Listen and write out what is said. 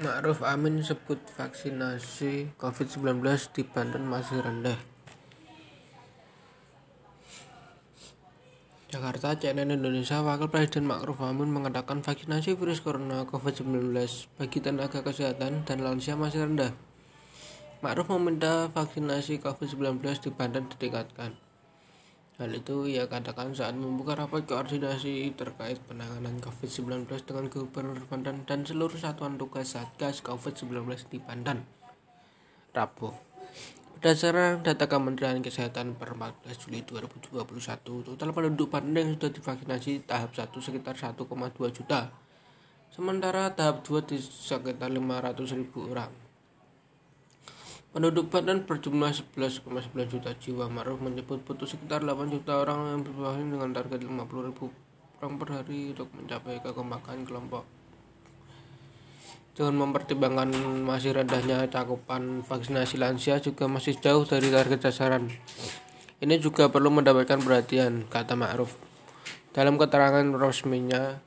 Ma'ruf Amin sebut vaksinasi COVID-19 di Banten masih rendah. Jakarta, CNN Indonesia, Wakil Presiden Ma'ruf Amin mengatakan vaksinasi virus corona COVID-19 bagi tenaga kesehatan dan lansia masih rendah. Ma'ruf meminta vaksinasi COVID-19 di Banten ditingkatkan. Hal itu ia katakan saat membuka rapat koordinasi terkait penanganan COVID-19 dengan Gubernur Banten dan seluruh satuan tugas Satgas COVID-19 di Banten. Rabu. Berdasarkan data Kementerian Kesehatan per 14 Juli 2021, total penduduk Banten yang sudah divaksinasi tahap 1 sekitar 1,2 juta, sementara tahap 2 di sekitar 500 ribu orang. Penduduk Banten berjumlah 11,9 juta jiwa. Maruf menyebut butuh sekitar 8 juta orang yang bervaksin dengan target 50 ribu orang per hari untuk mencapai kekompakan kelompok. Dengan mempertimbangkan masih rendahnya cakupan vaksinasi lansia juga masih jauh dari target sasaran. Ini juga perlu mendapatkan perhatian, kata Ma'ruf. Dalam keterangan resminya,